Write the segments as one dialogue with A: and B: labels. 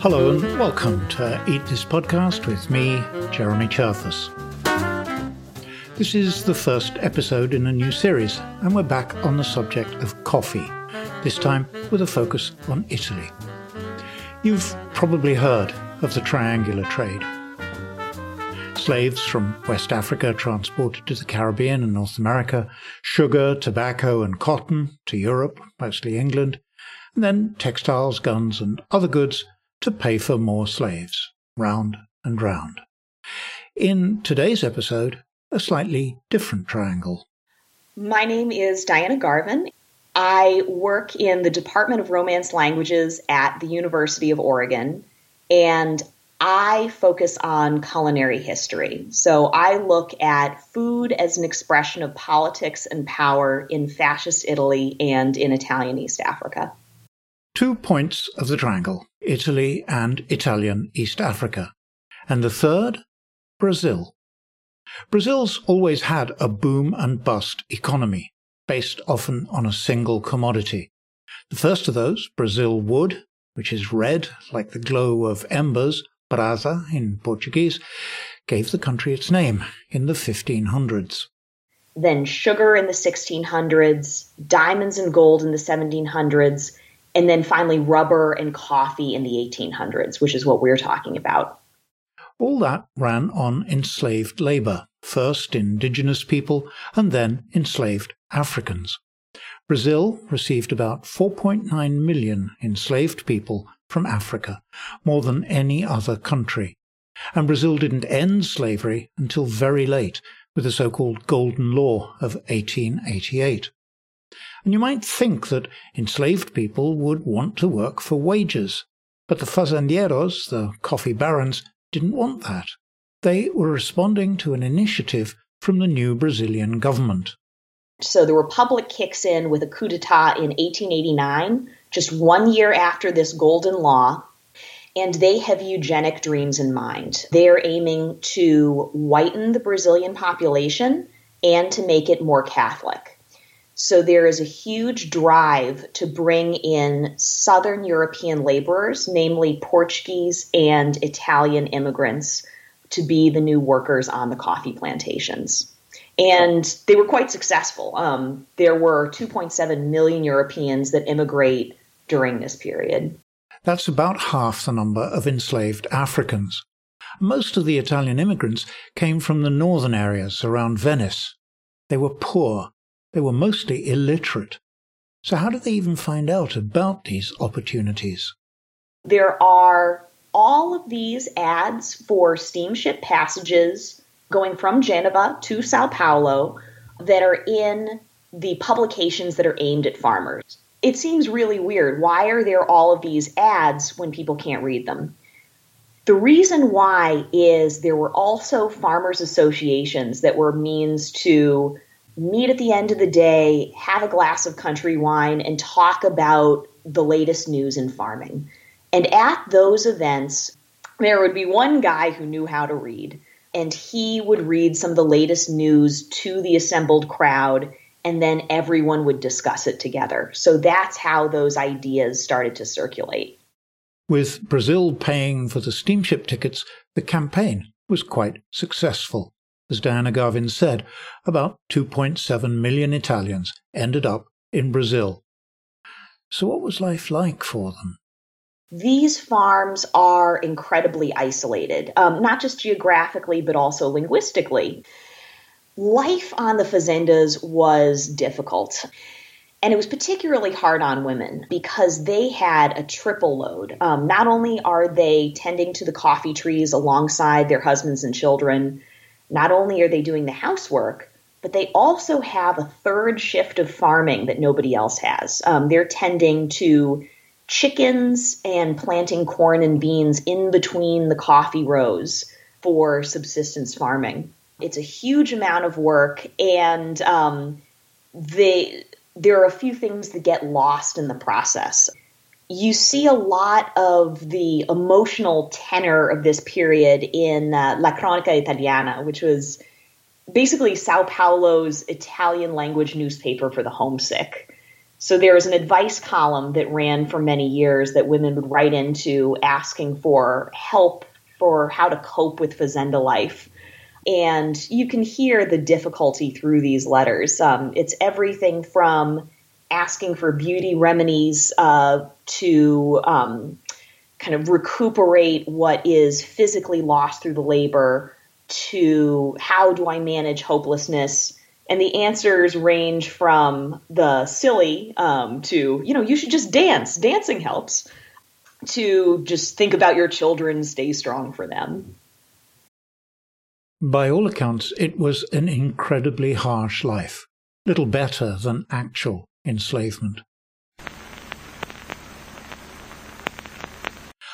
A: Hello and welcome to Eat This Podcast with me, Jeremy Cherfas. This is the first episode in a new series, and we're back on the subject of coffee, this time with a focus on Italy. You've probably heard of the triangular trade. Slaves from West Africa transported to the Caribbean and North America, sugar, tobacco, and cotton to Europe, mostly England, and then textiles, guns, and other goods to pay for more slaves, round and round. In today's episode, a slightly different triangle.
B: My name is Diana Garvin. I work in the Department of Romance Languages at the University of Oregon, and I focus on culinary history. So I look at food as an expression of politics and power in fascist Italy and in Italian East Africa.
A: Two points of the triangle Italy and Italian East Africa. And the third, Brazil. Brazil's always had a boom and bust economy, based often on a single commodity. The first of those, Brazil wood, which is red like the glow of embers, brasa in Portuguese, gave the country its name in the 1500s.
B: Then sugar in the 1600s, diamonds and gold in the 1700s, and then finally rubber and coffee in the 1800s, which is what we're talking about.
A: All that ran on enslaved labor, first indigenous people and then enslaved Africans. Brazil received about 4.9 million enslaved people from Africa, more than any other country. And Brazil didn't end slavery until very late with the so-called Golden Law of 1888. And you might think that enslaved people would want to work for wages. But the fazendeiros, the coffee barons, didn't want that. They were responding to an initiative from the new Brazilian government.
B: So the Republic kicks in with a coup d'etat in 1889, just one year after this golden law, and they have eugenic dreams in mind. They are aiming to whiten the Brazilian population and to make it more Catholic. So there is a huge drive to bring in Southern European laborers, namely Portuguese and Italian immigrants, to be the new workers on the coffee plantations. And they were quite successful. Um, there were 2.7 million Europeans that immigrate during this period.
A: That's about half the number of enslaved Africans. Most of the Italian immigrants came from the northern areas around Venice. They were poor they were mostly illiterate. So, how did they even find out about these opportunities?
B: There are all of these ads for steamship passages going from Genova to Sao Paulo that are in the publications that are aimed at farmers. It seems really weird. Why are there all of these ads when people can't read them? The reason why is there were also farmers associations that were means to meet at the end of the day, have a glass of country wine, and talk about the latest news in farming. And at those events, there would be one guy who knew how to read, and he would read some of the latest news to the assembled crowd, and then everyone would discuss it together. So that's how those ideas started to circulate.
A: With Brazil paying for the steamship tickets, the campaign was quite successful. As Diana Garvin said, about 2.7 million Italians ended up in Brazil. So, what was life like for them?
B: These farms are incredibly isolated, um, not just geographically, but also linguistically. Life on the fazendas was difficult. And it was particularly hard on women because they had a triple load. Um, not only are they tending to the coffee trees alongside their husbands and children, not only are they doing the housework, but they also have a third shift of farming that nobody else has. Um, they're tending to chickens and planting corn and beans in between the coffee rows for subsistence farming. It's a huge amount of work, and um, they, there are a few things that get lost in the process you see a lot of the emotional tenor of this period in uh, La Cronica Italiana, which was basically Sao Paulo's Italian language newspaper for the homesick. So there was an advice column that ran for many years that women would write into asking for help for how to cope with fazenda life. And you can hear the difficulty through these letters. Um, it's everything from asking for beauty remedies uh, to um, kind of recuperate what is physically lost through the labor to how do I manage hopelessness and the answers range from the silly um, to, you know, you should just dance. Dancing helps. To just think about your children, stay strong for them.
A: By all accounts, it was an incredibly harsh life, little better than actual enslavement.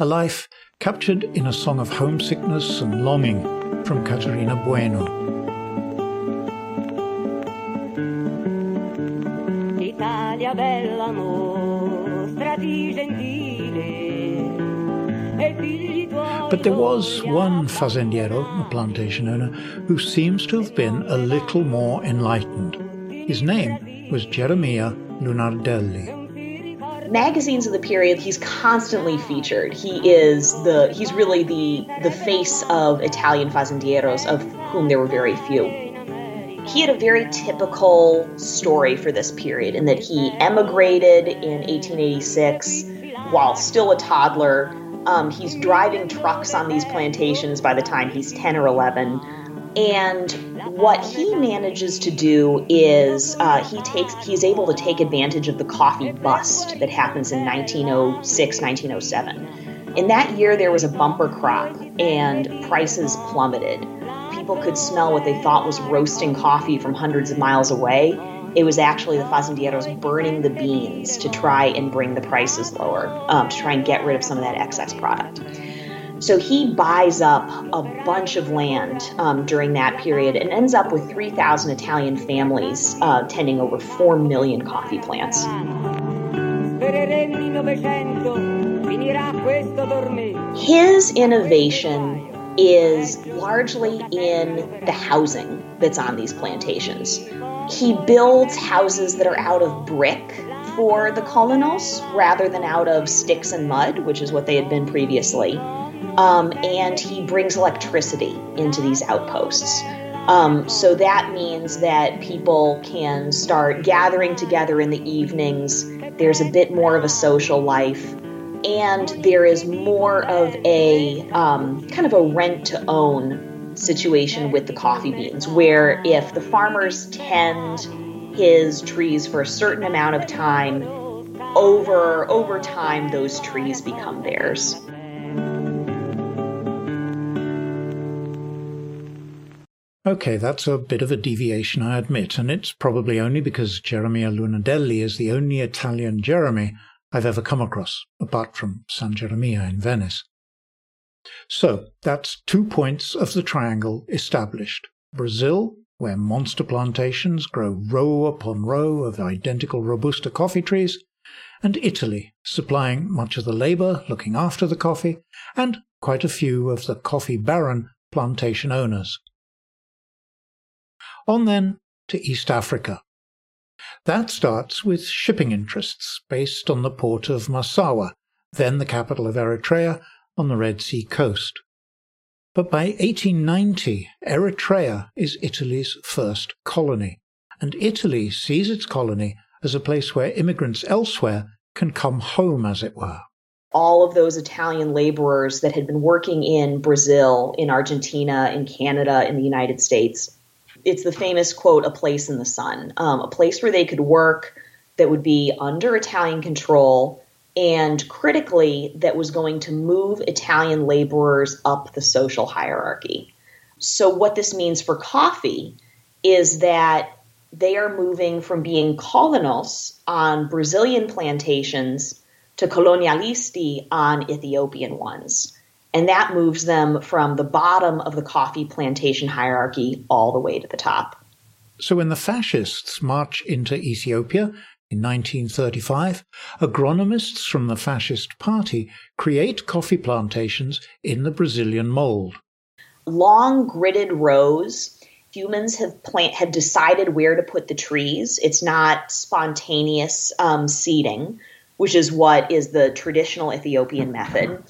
A: A life captured in a song of homesickness and longing from Caterina Bueno. Italia bella gentile but there was one fazendeiro, a plantation owner, who seems to have been a little more enlightened. His name was Geremia Lunardelli
B: magazines of the period he's constantly featured he is the he's really the the face of italian fazendeiros of whom there were very few he had a very typical story for this period in that he emigrated in 1886 while still a toddler. Um, he's driving trucks on these plantations by the time he's 10 or 11. And what he manages to do is uh, he takes he's able to take advantage of the coffee bust that happens in 1906 1907 in that year there was a bumper crop and prices plummeted. People could smell what they thought was roasting coffee from hundreds of miles away, it was actually the fazendeiros burning the beans to try and bring the prices lower, um, to try and get rid of some of that excess product. So he buys up a bunch of land um, during that period and ends up with 3,000 Italian families uh, tending over 4 million coffee plants. His innovation is largely in the housing that's on these plantations. He builds houses that are out of brick for the colonos rather than out of sticks and mud, which is what they had been previously. Um, and he brings electricity into these outposts. Um, so that means that people can start gathering together in the evenings. There's a bit more of a social life and there is more of a um, kind of a rent to own situation with the coffee beans, where if the farmers tend his trees for a certain amount of time, over over time those trees become theirs.
A: Okay, that's a bit of a deviation, I admit, and it's probably only because Geremia Lunardelli is the only Italian Jeremy I've ever come across, apart from San Geremia in Venice. So that's two points of the triangle established. Brazil, where monster plantations grow row upon row of identical Robusta coffee trees, and Italy, supplying much of the labour looking after the coffee, and quite a few of the coffee baron plantation owners. On then to East Africa, that starts with shipping interests based on the port of Massawa, then the capital of Eritrea, on the Red Sea coast. But by 1890, Eritrea is Italy's first colony, and Italy sees its colony as a place where immigrants elsewhere can come home, as it were.
B: All of those Italian laborers that had been working in Brazil, in Argentina, in Canada, in the United States it's the famous quote, "A place in the sun," um, a place where they could work that would be under Italian control and critically that was going to move Italian laborers up the social hierarchy. So what this means for coffee is that they are moving from being colonos on Brazilian plantations to colonialisti on Ethiopian ones. And that moves them from the bottom of the coffee plantation hierarchy all the way to the top.
A: So when the fascists march into Ethiopia in 1935, agronomists from the fascist party create coffee plantations in the Brazilian mold.
B: Long gridded rows humans have plant had decided where to put the trees. It's not spontaneous um, seeding, which is what is the traditional Ethiopian method.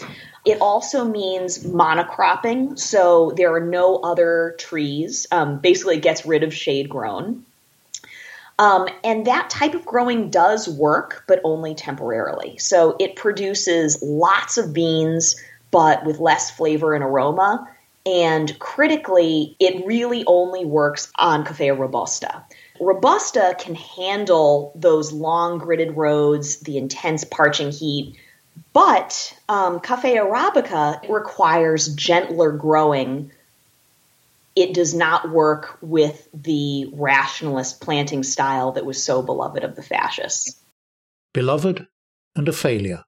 B: It also means monocropping, so there are no other trees. Um, basically, it gets rid of shade grown. Um, and that type of growing does work, but only temporarily. So it produces lots of beans, but with less flavor and aroma. And critically, it really only works on Coffea robusta. Robusta can handle those long gridded roads, the intense parching heat, but um, arabica requires gentler growing it does not work with the rationalist planting style that was so beloved of the fascists.
A: Beloved and a failure.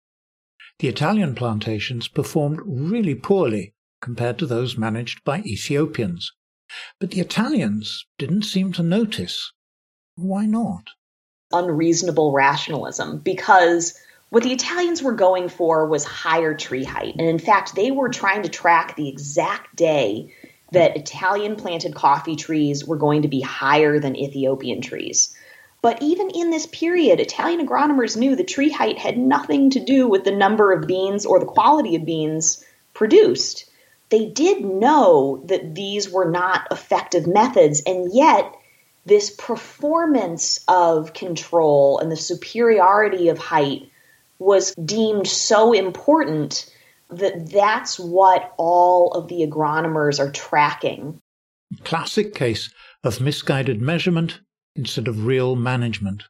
A: The Italian plantations performed really poorly compared to those managed by Ethiopians. But the Italians didn't seem to notice. Why not?
B: Unreasonable rationalism, because what the Italians were going for was higher tree height. And in fact, they were trying to track the exact day that Italian planted coffee trees were going to be higher than Ethiopian trees. But even in this period, Italian agronomers knew the tree height had nothing to do with the number of beans or the quality of beans produced. They did know that these were not effective methods, and yet this performance of control and the superiority of height was deemed so important that that's what all of the agronomers are tracking.
A: Classic case of misguided measurement instead of real management.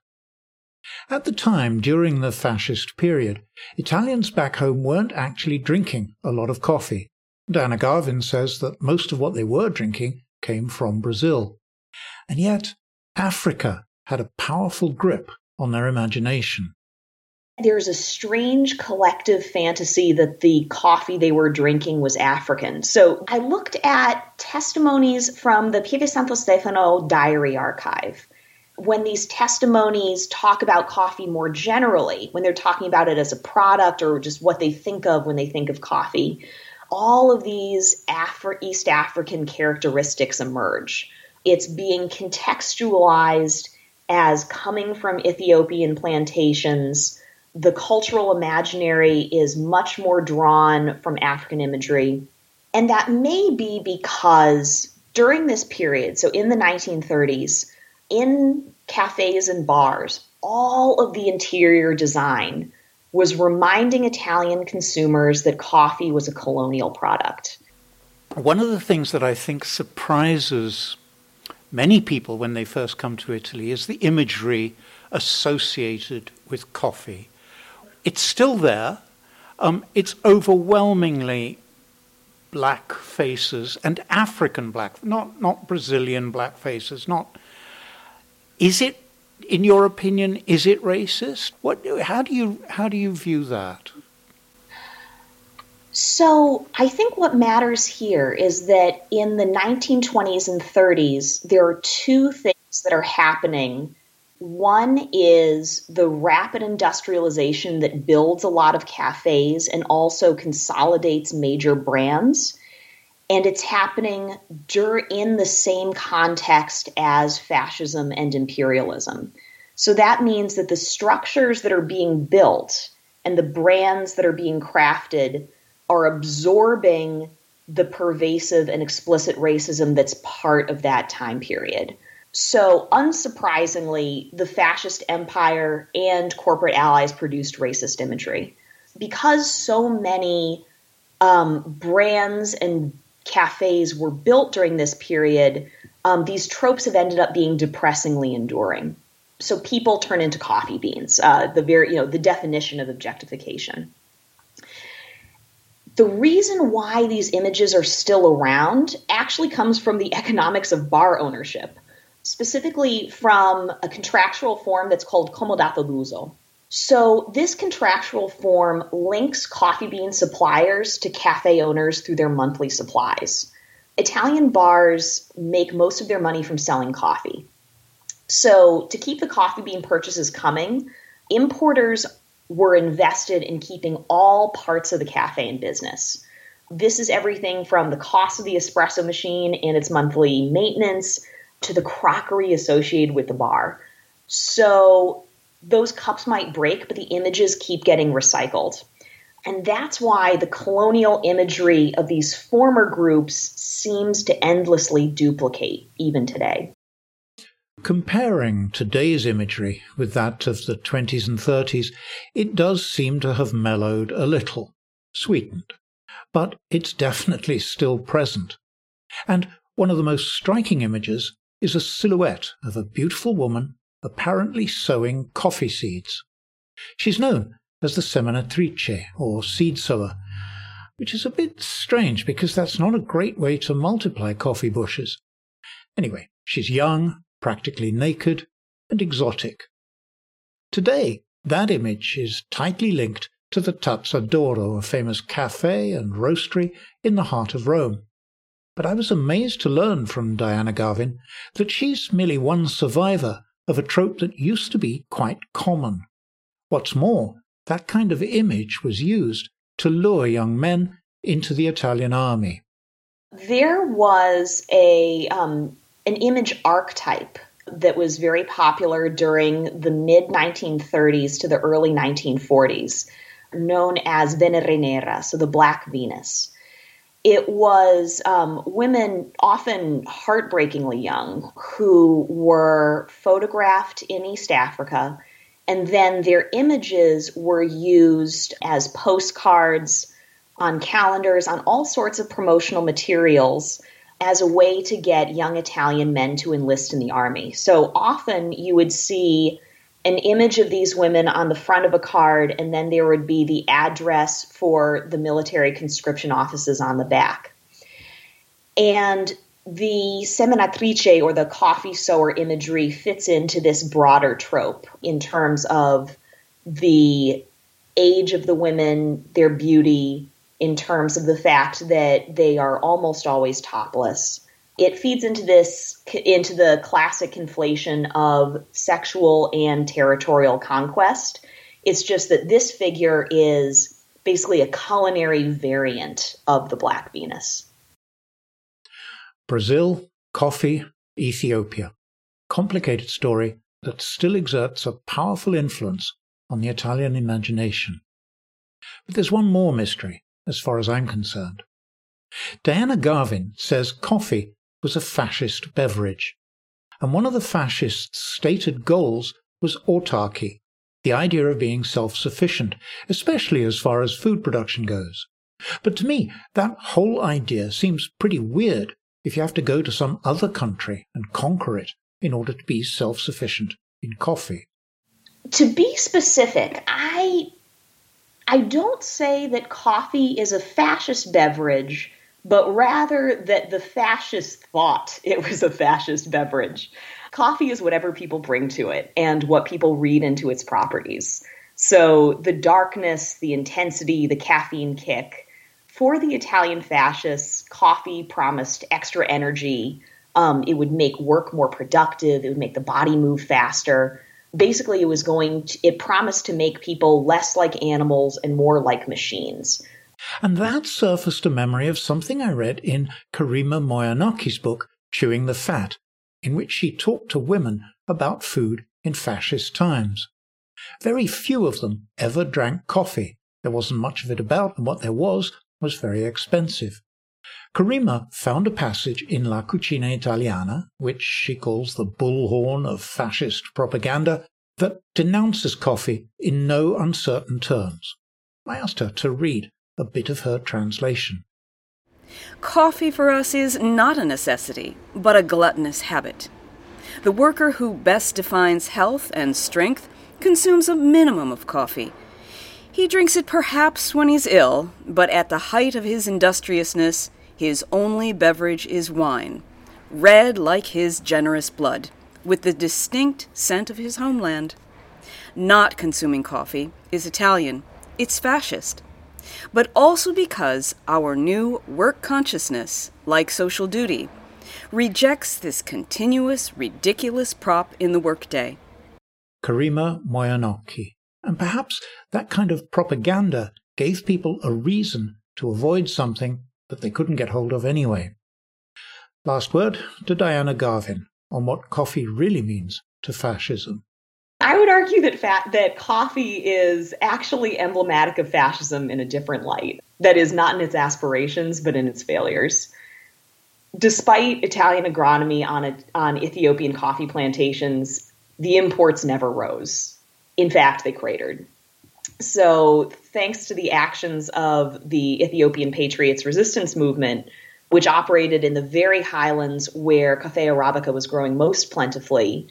A: At the time, during the fascist period, Italians back home weren't actually drinking a lot of coffee. Anna Garvin says that most of what they were drinking came from Brazil. And yet, Africa had a powerful grip on their imagination
B: there's a strange collective fantasy that the coffee they were drinking was African. So I looked at testimonies from the Pieve Santo Stefano diary archive. When these testimonies talk about coffee more generally, when they're talking about it as a product or just what they think of when they think of coffee, all of these Afri- East African characteristics emerge. It's being contextualized as coming from Ethiopian plantations the cultural imaginary is much more drawn from African imagery. And that may be because during this period, so in the 1930s, in cafes and bars, all of the interior design was reminding Italian consumers that coffee was a colonial product.
A: One of the things that I think surprises many people when they first come to Italy is the imagery associated with coffee it's still there. Um, it's overwhelmingly black faces and African black, not not Brazilian black faces. Not. Is it, in your opinion, is it racist? What? How do you how do you view that?
B: So, I think what matters here is that in the 1920s and 30s, there are two things that are happening one is the rapid industrialization that builds a lot of cafes and also consolidates major brands. And it's happening in the same context as fascism and imperialism. So that means that the structures that are being built and the brands that are being crafted are absorbing the pervasive and explicit racism that's part of that time period. So, unsurprisingly, the fascist empire and corporate allies produced racist imagery. Because so many um, brands and cafes were built during this period, um, these tropes have ended up being depressingly enduring. So people turn into coffee beans, uh, the very, you know, the definition of objectification. The reason why these images are still around actually comes from the economics of bar ownership specifically from a contractual form that's called comodato d'uso. So, this contractual form links coffee bean suppliers to cafe owners through their monthly supplies. Italian bars make most of their money from selling coffee. So, to keep the coffee bean purchases coming, importers were invested in keeping all parts of the cafe in business. This is everything from the cost of the espresso machine and its monthly maintenance to the crockery associated with the bar. So those cups might break, but the images keep getting recycled. And that's why the colonial imagery of these former groups seems to endlessly duplicate even today.
A: Comparing today's imagery with that of the 20s and 30s, it does seem to have mellowed a little, sweetened, but it's definitely still present. And one of the most striking images is a silhouette of a beautiful woman apparently sowing coffee seeds. She's known as the seminatrice, or seed sower, which is a bit strange because that's not a great way to multiply coffee bushes. Anyway, she's young, practically naked, and exotic. Today, that image is tightly linked to the Tazza d'Oro, a famous cafe and roastery in the heart of Rome. But I was amazed to learn from Diana Garvin that she's merely one survivor of a trope that used to be quite common. What's more, that kind of image was used to lure young men into the Italian army.
B: There was a um, an image archetype that was very popular during the mid 1930s to the early 1940s, known as Venere Nera, so the Black Venus. It was um, women, often heartbreakingly young, who were photographed in East Africa, and then their images were used as postcards, on calendars, on all sorts of promotional materials as a way to get young Italian men to enlist in the army. So often you would see an image of these women on the front of a card, and then there would be the address for the military conscription offices on the back. And the seminatrice or the coffee sower imagery fits into this broader trope in terms of the age of the women, their beauty, in terms of the fact that they are almost always topless. It feeds into this into the classic conflation of sexual and territorial conquest. It's just that this figure is basically a culinary variant of the Black Venus.
A: Brazil, coffee, Ethiopia. Complicated story that still exerts a powerful influence on the Italian imagination. But there's one more mystery as far as I'm concerned. Diana Garvin says coffee was a fascist beverage, and one of the fascists' stated goals was autarky, the idea of being self sufficient, especially as far as food production goes. But to me, that whole idea seems pretty weird if you have to go to some other country and conquer it in order to be self sufficient in coffee.
B: To be specific, I I don't say that coffee is a fascist beverage, but rather that the fascists thought it was a fascist beverage. Coffee is whatever people bring to it and what people read into its properties. So the darkness, the intensity, the caffeine kick. For the Italian fascists, coffee promised extra energy. Um, it would make work more productive. It would make the body move faster basically it was going to, it promised to make people less like animals and more like machines.
A: And that surfaced a memory of something I read in Karima Moyer-Nocchi's book, Chewing the Fat, in which she talked to women about food in fascist times. Very few of them ever drank coffee. There wasn't much of it about, and what there was was very expensive. Karima found a passage in La Cucina Italiana, which she calls the bullhorn of fascist propaganda, that denounces coffee in no uncertain terms. I asked her to read a bit of her translation.
C: Coffee for us is not a necessity, but a gluttonous habit. The worker who best defines health and strength consumes a minimum of coffee. He drinks it perhaps when he's ill, but at the height of his industriousness, his only beverage is wine, red like his generous blood, with the distinct scent of his homeland. Not consuming coffee is Italian, it's fascist, but also because our new work consciousness, like social duty, rejects this continuous, ridiculous prop in the workday.
A: Karima Moyer-Nocchi. And perhaps that kind of propaganda gave people a reason to avoid something that they couldn't get hold of anyway. Last word to Diana Garvin on what coffee really means to fascism.
B: I would argue that fa- that coffee is actually emblematic of fascism in a different light. That is not in its aspirations, but in its failures. Despite Italian agronomy on a, on Ethiopian coffee plantations, the imports never rose. In fact, they cratered. So, thanks to the actions of the Ethiopian Patriots Resistance Movement, which operated in the very highlands where Coffea arabica was growing most plentifully,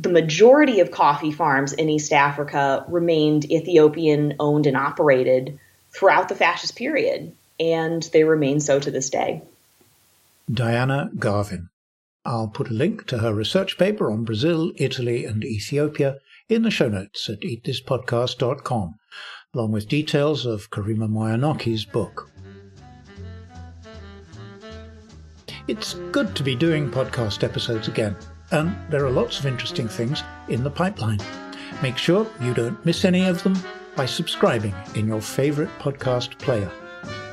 B: the majority of coffee farms in East Africa remained Ethiopian owned and operated throughout the fascist period, and they remain so to this day.
A: Diana Garvin. I'll put a link to her research paper on Brazil, Italy, and Ethiopia in the show notes at eatthispodcast.com, along with details of Karima Moyer-Nocchi's book. It's good to be doing podcast episodes again and there are lots of interesting things in the pipeline. Make sure you don't miss any of them by subscribing in your favorite podcast player.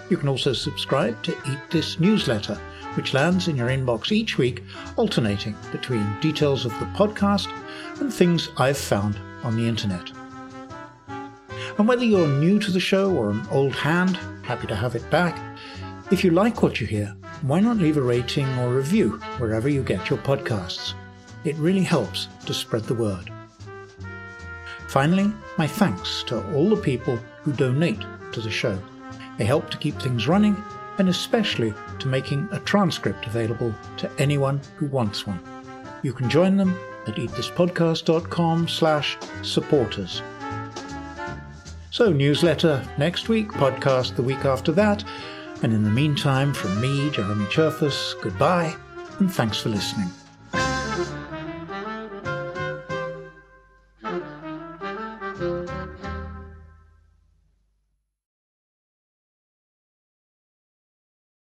A: You can also subscribe to Eat This newsletter, which lands in your inbox each week, alternating between details of the podcast and things I've found on the internet. And whether you're new to the show or an old hand, happy to have it back, if you like what you hear, why not leave a rating or review wherever you get your podcasts? It really helps to spread the word. Finally, my thanks to all the people who donate to the show. They help to keep things running and especially to making a transcript available to anyone who wants one. You can join them at eatthispodcast.com slash supporters. So newsletter next week, podcast the week after that, and in the meantime, from me, Jeremy Cherfas, goodbye, and thanks for listening.